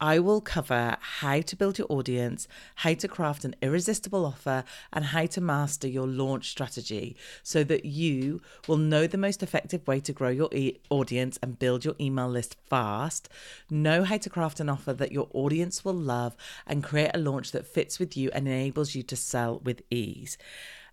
I will cover how to build your audience, how to craft an irresistible offer, and how to master your launch strategy so that you will know the most effective way to grow your e- audience and build your email list fast, know how to craft an offer that your audience will love, and create a launch that fits with you and enables you to sell with ease.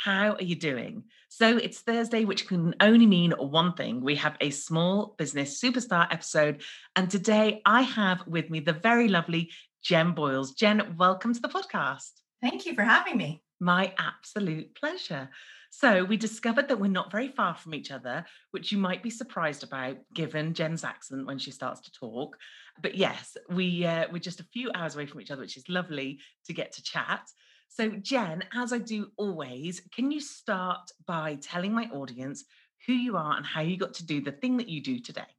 How are you doing? So it's Thursday, which can only mean one thing. We have a small business superstar episode. And today I have with me the very lovely Jen Boyles. Jen, welcome to the podcast. Thank you for having me. My absolute pleasure. So, we discovered that we're not very far from each other, which you might be surprised about given Jen's accent when she starts to talk. But yes, we, uh, we're just a few hours away from each other, which is lovely to get to chat. So, Jen, as I do always, can you start by telling my audience who you are and how you got to do the thing that you do today?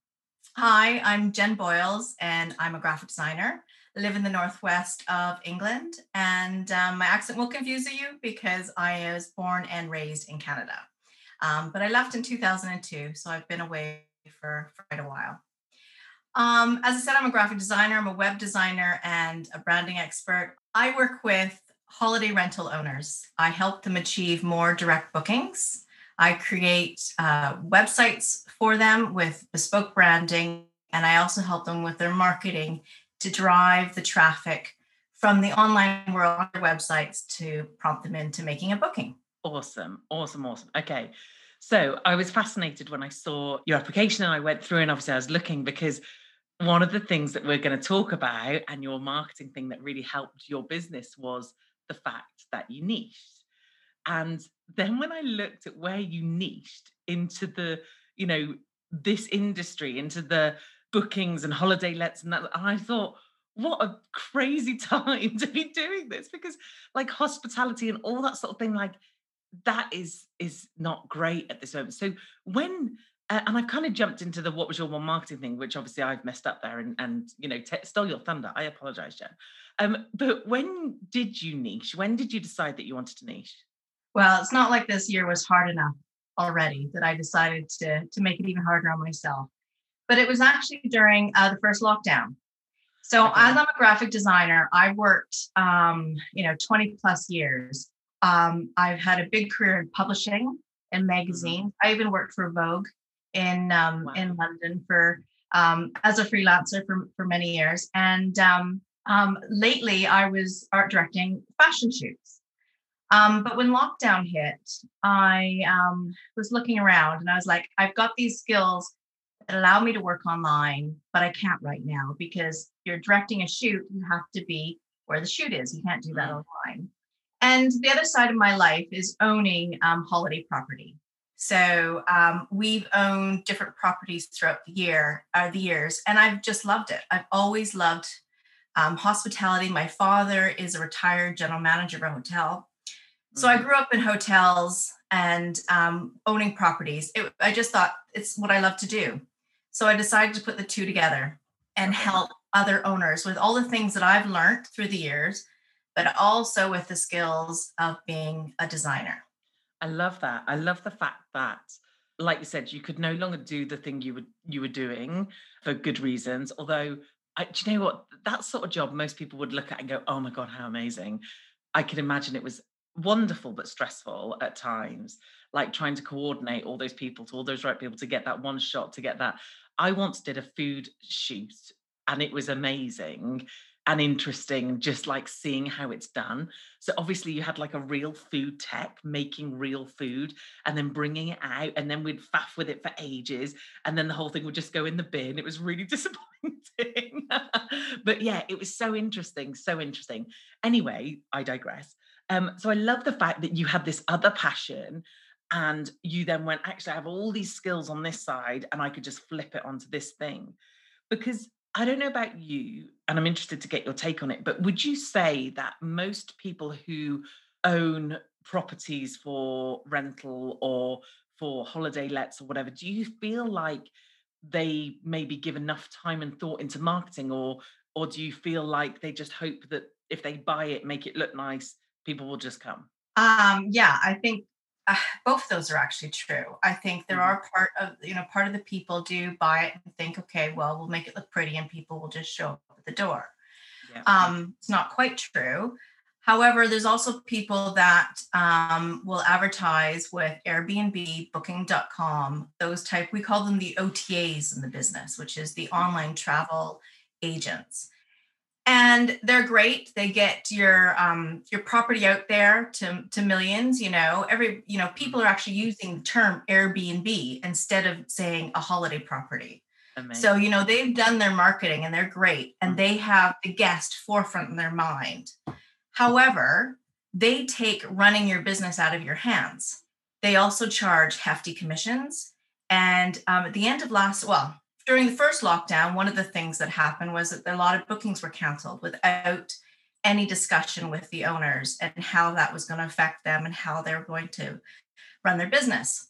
Hi, I'm Jen Boyles, and I'm a graphic designer. I live in the northwest of England, and um, my accent will confuse you because I was born and raised in Canada. Um, but I left in 2002, so I've been away for, for quite a while. Um, as I said, I'm a graphic designer, I'm a web designer, and a branding expert. I work with holiday rental owners. I help them achieve more direct bookings. I create uh, websites for them with bespoke branding, and I also help them with their marketing to drive the traffic from the online world websites to prompt them into making a booking. Awesome, awesome, awesome. Okay. So I was fascinated when I saw your application and I went through and obviously I was looking because one of the things that we're going to talk about and your marketing thing that really helped your business was the fact that you niched. And then when I looked at where you niched into the, you know, this industry, into the bookings and holiday lets and that, and I thought, what a crazy time to be doing this because like hospitality and all that sort of thing, like that is is not great at this moment. So when uh, and I've kind of jumped into the what was your one marketing thing, which obviously I've messed up there and and you know t- stole your thunder. I apologize, Jen. Um, but when did you niche? When did you decide that you wanted to niche? Well, it's not like this year was hard enough already that I decided to to make it even harder on myself. But it was actually during uh, the first lockdown. So okay. as I'm a graphic designer, I worked um, you know 20 plus years. Um, I've had a big career in publishing and magazines. Mm-hmm. I even worked for Vogue in um, wow. in London for um, as a freelancer for, for many years. And um, lately, I was art directing fashion shoots. Um, but when lockdown hit, I um, was looking around and I was like, I've got these skills that allow me to work online, but I can't right now because you're directing a shoot, you have to be where the shoot is. You can't do that mm. online. And the other side of my life is owning um, holiday property. So um, we've owned different properties throughout the year, uh, the years, and I've just loved it. I've always loved um, hospitality. My father is a retired general manager of a hotel, so I mm-hmm. grew up in hotels and um, owning properties. It, I just thought it's what I love to do. So I decided to put the two together and help other owners with all the things that I've learned through the years, but also with the skills of being a designer. I love that. I love the fact that like you said you could no longer do the thing you were you were doing for good reasons although I, do you know what that sort of job most people would look at and go oh my god how amazing. I can imagine it was wonderful but stressful at times like trying to coordinate all those people to all those right people to get that one shot to get that. I once did a food shoot and it was amazing and interesting just like seeing how it's done. So obviously you had like a real food tech making real food and then bringing it out and then we'd faff with it for ages and then the whole thing would just go in the bin. It was really disappointing. But yeah it was so interesting so interesting. Anyway i digress. Um, so I love the fact that you had this other passion and you then went, actually, I have all these skills on this side and I could just flip it onto this thing. Because I don't know about you, and I'm interested to get your take on it, but would you say that most people who own properties for rental or for holiday lets or whatever, do you feel like they maybe give enough time and thought into marketing or or do you feel like they just hope that if they buy it, make it look nice, people will just come? Um, yeah, I think uh, both those are actually true. I think there mm-hmm. are part of you know part of the people do buy it and think, okay, well, we'll make it look pretty, and people will just show up at the door. Yeah. Um, it's not quite true. However, there's also people that um, will advertise with Airbnb, Booking.com, those type. We call them the OTAs in the business, which is the online travel agents and they're great they get your um, your property out there to, to millions you know every you know people are actually using the term airbnb instead of saying a holiday property Amazing. so you know they've done their marketing and they're great and mm-hmm. they have the guest forefront in their mind however they take running your business out of your hands they also charge hefty commissions and um, at the end of last well during the first lockdown, one of the things that happened was that a lot of bookings were canceled without any discussion with the owners and how that was going to affect them and how they were going to run their business.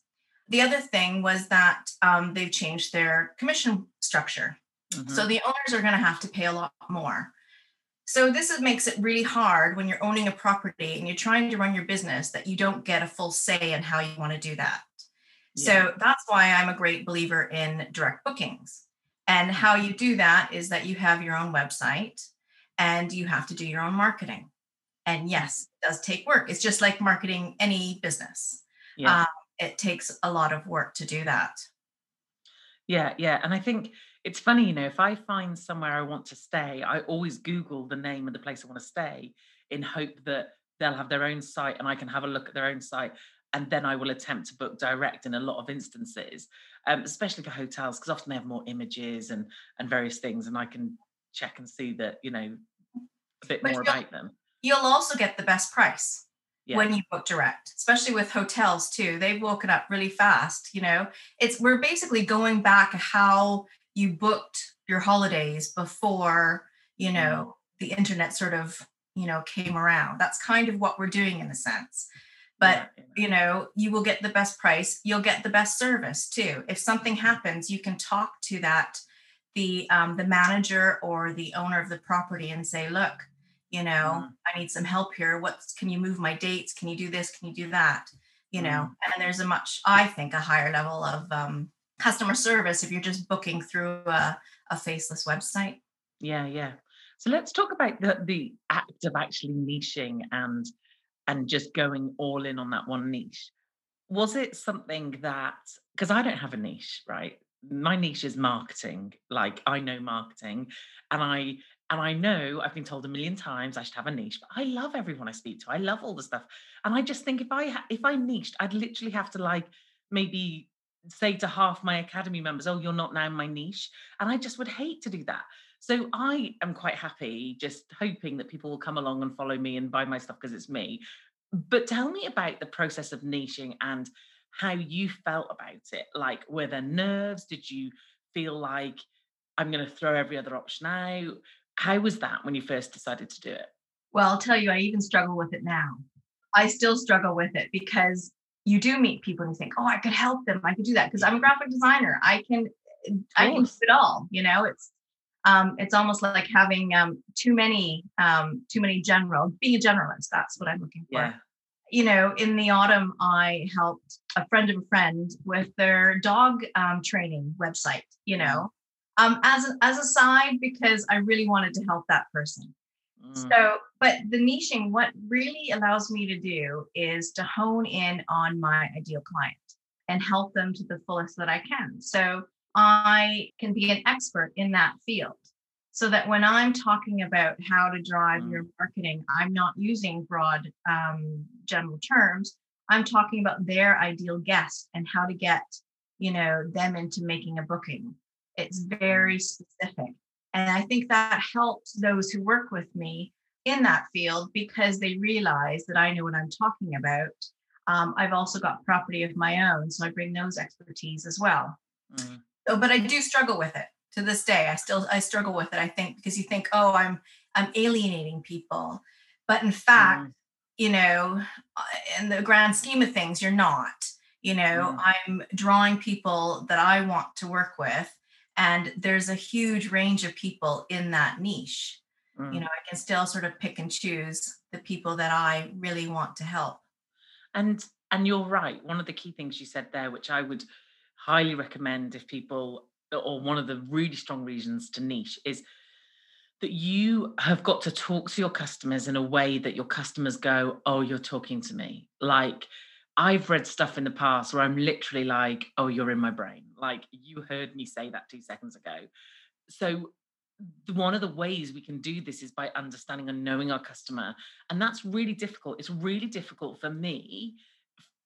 The other thing was that um, they've changed their commission structure. Mm-hmm. So the owners are going to have to pay a lot more. So this is, makes it really hard when you're owning a property and you're trying to run your business that you don't get a full say in how you want to do that. So that's why I'm a great believer in direct bookings. And how you do that is that you have your own website and you have to do your own marketing. And yes, it does take work. It's just like marketing any business. Yeah. Um, it takes a lot of work to do that. Yeah, yeah. And I think it's funny, you know, if I find somewhere I want to stay, I always Google the name of the place I want to stay in hope that they'll have their own site and I can have a look at their own site and then I will attempt to book direct in a lot of instances, um, especially for hotels, because often they have more images and and various things, and I can check and see that you know a bit but more about them. You'll also get the best price yeah. when you book direct, especially with hotels too. They've woken up really fast. You know, it's we're basically going back how you booked your holidays before you know mm. the internet sort of you know came around. That's kind of what we're doing in a sense but yeah. you know you will get the best price you'll get the best service too if something happens you can talk to that the um, the manager or the owner of the property and say look you know mm. i need some help here what can you move my dates can you do this can you do that you know mm. and there's a much i think a higher level of um, customer service if you're just booking through a, a faceless website yeah yeah so let's talk about the, the act of actually niching and and just going all in on that one niche. Was it something that, because I don't have a niche, right? My niche is marketing. Like I know marketing and I, and I know I've been told a million times I should have a niche, but I love everyone I speak to. I love all the stuff. And I just think if I, if I niched, I'd literally have to like maybe say to half my academy members, oh, you're not now in my niche. And I just would hate to do that. So I am quite happy just hoping that people will come along and follow me and buy my stuff because it's me. but tell me about the process of niching and how you felt about it. Like, were there nerves? Did you feel like I'm going to throw every other option out? How was that when you first decided to do it? Well, I'll tell you, I even struggle with it now. I still struggle with it because you do meet people and you think, oh, I could help them. I could do that because I'm a graphic designer. I can, I can do it all. You know, it's um, it's almost like having um, too many um, too many general being a generalist. That's what I'm looking for. Yeah. You know, in the autumn, I helped a friend of a friend with their dog um, training website. You know, um, as a, as a side because I really wanted to help that person. Mm. So, but the niching, what really allows me to do is to hone in on my ideal client and help them to the fullest that I can. So I can be an expert in that field. So that when I'm talking about how to drive Mm. your marketing, I'm not using broad um, general terms. I'm talking about their ideal guest and how to get, you know, them into making a booking. It's very specific. And I think that helps those who work with me in that field because they realize that I know what I'm talking about. Um, I've also got property of my own, so I bring those expertise as well. Mm. So, but I do struggle with it to this day. I still I struggle with it. I think because you think, oh, I'm I'm alienating people, but in fact, Mm. you know, uh, in the grand scheme of things, you're not. You know, I'm drawing people that I want to work with, and there's a huge range of people in that niche. Mm. You know, I can still sort of pick and choose the people that I really want to help. And and you're right. One of the key things you said there, which I would highly recommend if people, or one of the really strong reasons to niche, is that you have got to talk to your customers in a way that your customers go, "Oh, you're talking to me." Like I've read stuff in the past where I'm literally like, "Oh, you're in my brain." Like you heard me say that two seconds ago. So one of the ways we can do this is by understanding and knowing our customer and that's really difficult it's really difficult for me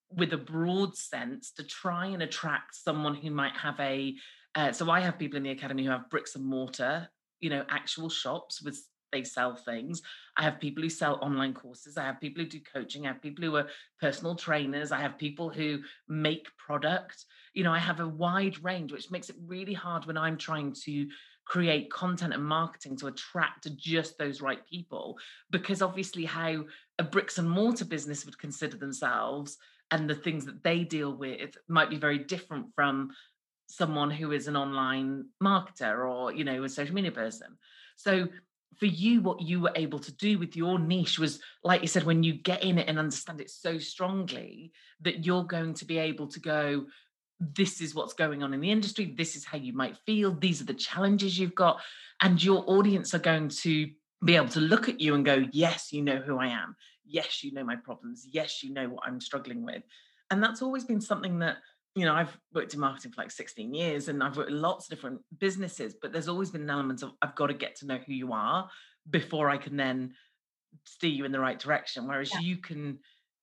with a broad sense to try and attract someone who might have a uh, so i have people in the academy who have bricks and mortar you know actual shops with they sell things. I have people who sell online courses i have people who do coaching i have people who are personal trainers i have people who make product. You know i have a wide range which makes it really hard when i'm trying to create content and marketing to attract just those right people because obviously how a bricks and mortar business would consider themselves and the things that they deal with might be very different from someone who is an online marketer or you know a social media person. So for you what you were able to do with your niche was like you said when you get in it and understand it so strongly that you're going to be able to go this is what's going on in the industry. This is how you might feel. These are the challenges you've got. And your audience are going to be able to look at you and go yes you know who i am. Yes you know my problems. Yes you know what i'm struggling with. And that's always been something that you know i've worked in marketing for like 16 years and i've worked in lots of different businesses but there's always been an element of i've got to get to know who you are before i can then steer you in the right direction whereas Yeah. you can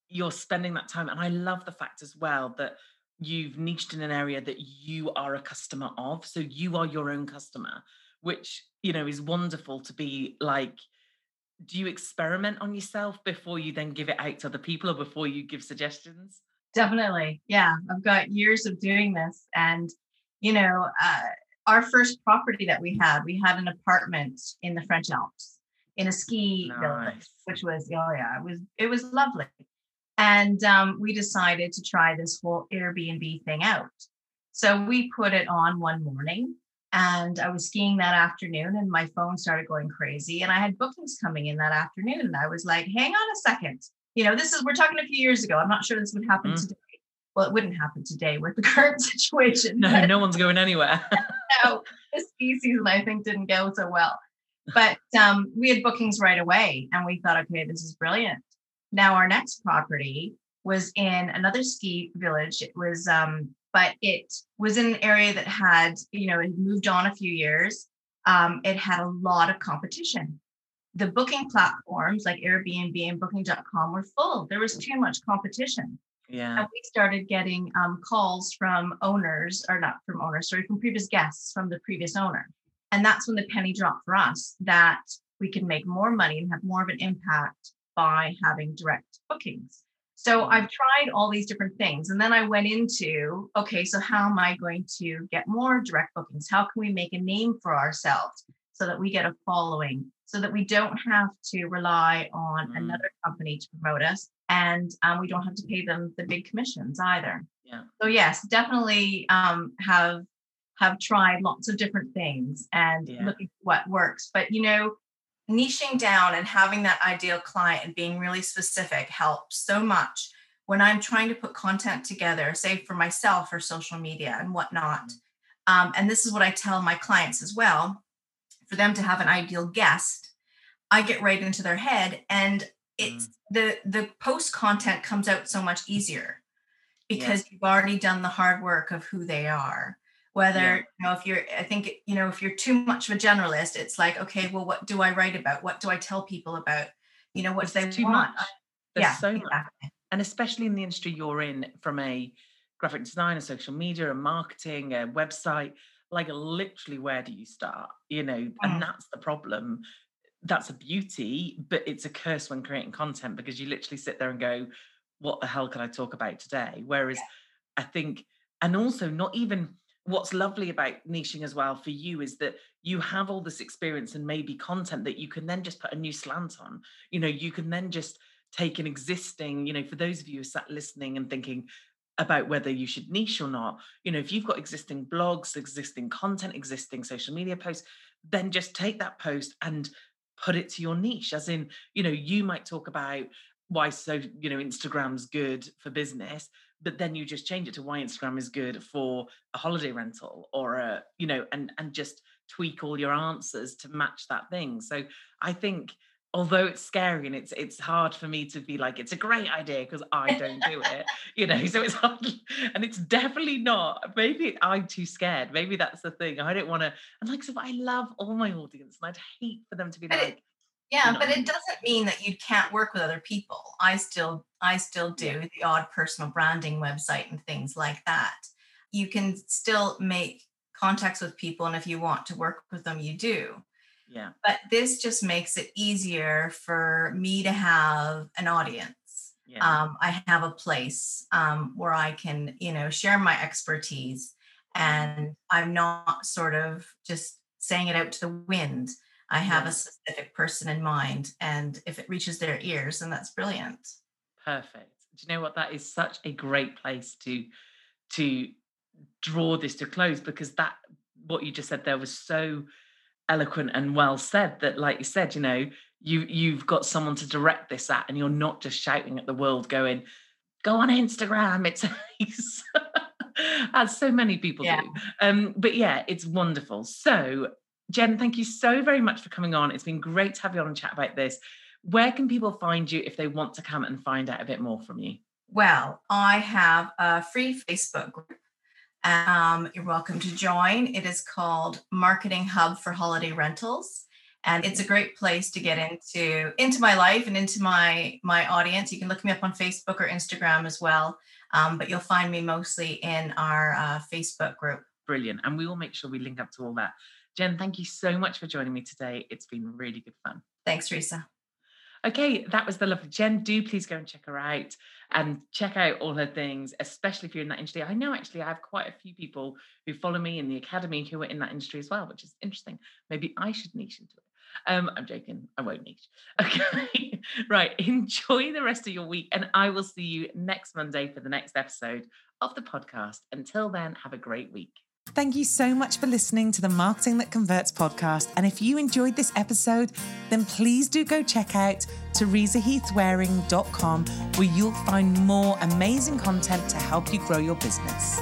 you're spending that time and i love the fact as well that you've niched in an area that you are a customer of so you are your own customer which you know is wonderful to be like do you experiment on yourself before you then give it out to other people or before you give suggestions Definitely. Yeah. I've got years of doing this. And, you know, uh, our first property that we had, we had an apartment in the French Alps in a ski village, which was, oh yeah, it was, it was lovely. And um, we decided to try this whole Airbnb thing out. So we put it on one morning and I was skiing that afternoon and my phone started going crazy and I had bookings coming in that afternoon. And I was like, hang on a second. You know, this is, we're talking a few years ago. I'm not sure this would happen Mm. today. Well, it wouldn't happen today with the current situation. no no one's going anywhere no, the ski season I think didn't go so well. But um, we had bookings right away and we thought, okay, this is brilliant. Now our next property was in another ski village. It was um, but it was in an area that had, you know, it moved on a few years. Um, it had a lot of competition. The booking platforms like Airbnb and booking.com were full. There was too much competition yeah and we started getting um, calls from owners or not from owners sorry from previous guests from the previous owner and that's when the penny dropped for us that we could make more money and have more of an impact by having direct bookings. So I've tried all these different things. And then I went into okay, so how am I going to get more direct bookings? How can we make a name for ourselves so that we get a following, so that we don't have to rely on mm. another company to promote us and um, we don't have to pay them the big commissions either. Yeah. So, yes, definitely um, have have tried lots of different things and yeah. looking what works. But you know, niching down and having that ideal client and being really specific helps so much when I'm trying to put content together, say for myself or social media and whatnot. Mm-hmm. Um, and this is what I tell my clients as well for them to have an ideal guest. I get right into their head and it's mm. the the post content comes out so much easier because yeah. you've already done the hard work of who they are whether yeah. you know if you're i think you know if you're too much of a generalist it's like okay well what do i write about what do i tell people about you know what do they too want much. There's yeah so exactly. much and especially in the industry you're in from a graphic design and social media and marketing a website like literally where do you start you know mm. and that's the problem that's a beauty but it's a curse when creating content because you literally sit there and go what the hell can i talk about today whereas yeah. i think and also not even what's lovely about niching as well for you is that you have all this experience and maybe content that you can then just put a new slant on you know you can then just take an existing you know for those of you who sat listening and thinking about whether you should niche or not you know if you've got existing blogs existing content existing social media posts then just take that post and put it to your niche as in you know you might talk about why so you know instagram's good for business but then you just change it to why Instagram is good for a holiday rental or a, you know, and and just tweak all your answers to match that thing. So I think although it's scary and it's it's hard for me to be like it's a great idea because I don't do it, you know. So it's hard, and it's definitely not. Maybe I'm too scared. Maybe that's the thing. I don't want to. And like so, I love all my audience, and I'd hate for them to be like, yeah, but it doesn't mean that you can't work with other people. I still I still do yeah. the odd personal branding website and things like that. You can still make contacts with people and if you want to work with them you do. Yeah. But this just makes it easier for me to have an audience. Yeah. Um, I have a place um, where I can, you know, share my expertise and I'm not sort of just saying it out to the wind. I have a specific person in mind, and if it reaches their ears, then that's brilliant. Perfect. Do you know what? That is such a great place to to draw this to close because that what you just said there was so eloquent and well said that like you said you know you you've got someone to direct this at and you're not just shouting at the world going go on instagram it's as so many people yeah. do um but yeah it's wonderful so Jen, thank you so very much for coming on. It's been great to have you on and chat about this. Where can people find you if they want to come and find out a bit more from you? Well, I have a free Facebook group. Um, you're welcome to join. It is called Marketing Hub for Holiday Rentals. And it's a great place to get into into my life and into my my audience. You can look me up on Facebook or Instagram as well, um, but you'll find me mostly in our uh, Facebook group. Brilliant, and we will make sure we link up to all that. Jen, thank you so much for joining me today. It's been really good fun. Thanks, Teresa. Okay, that was the lovely Jen. Do please go and check her out and check out all her things, especially if you're in that industry. I know actually I have quite a few people who follow me in the academy who are in that industry as well, which is interesting. Maybe I should niche into it. Um, I'm joking. I won't niche. Okay. right. Enjoy the rest of your week. And I will see you next Monday for the next episode of the podcast. Until then, have a great week. Thank you so much for listening to the Marketing That Converts podcast. And if you enjoyed this episode, then please do go check out teresaheathwareing.com where you'll find more amazing content to help you grow your business.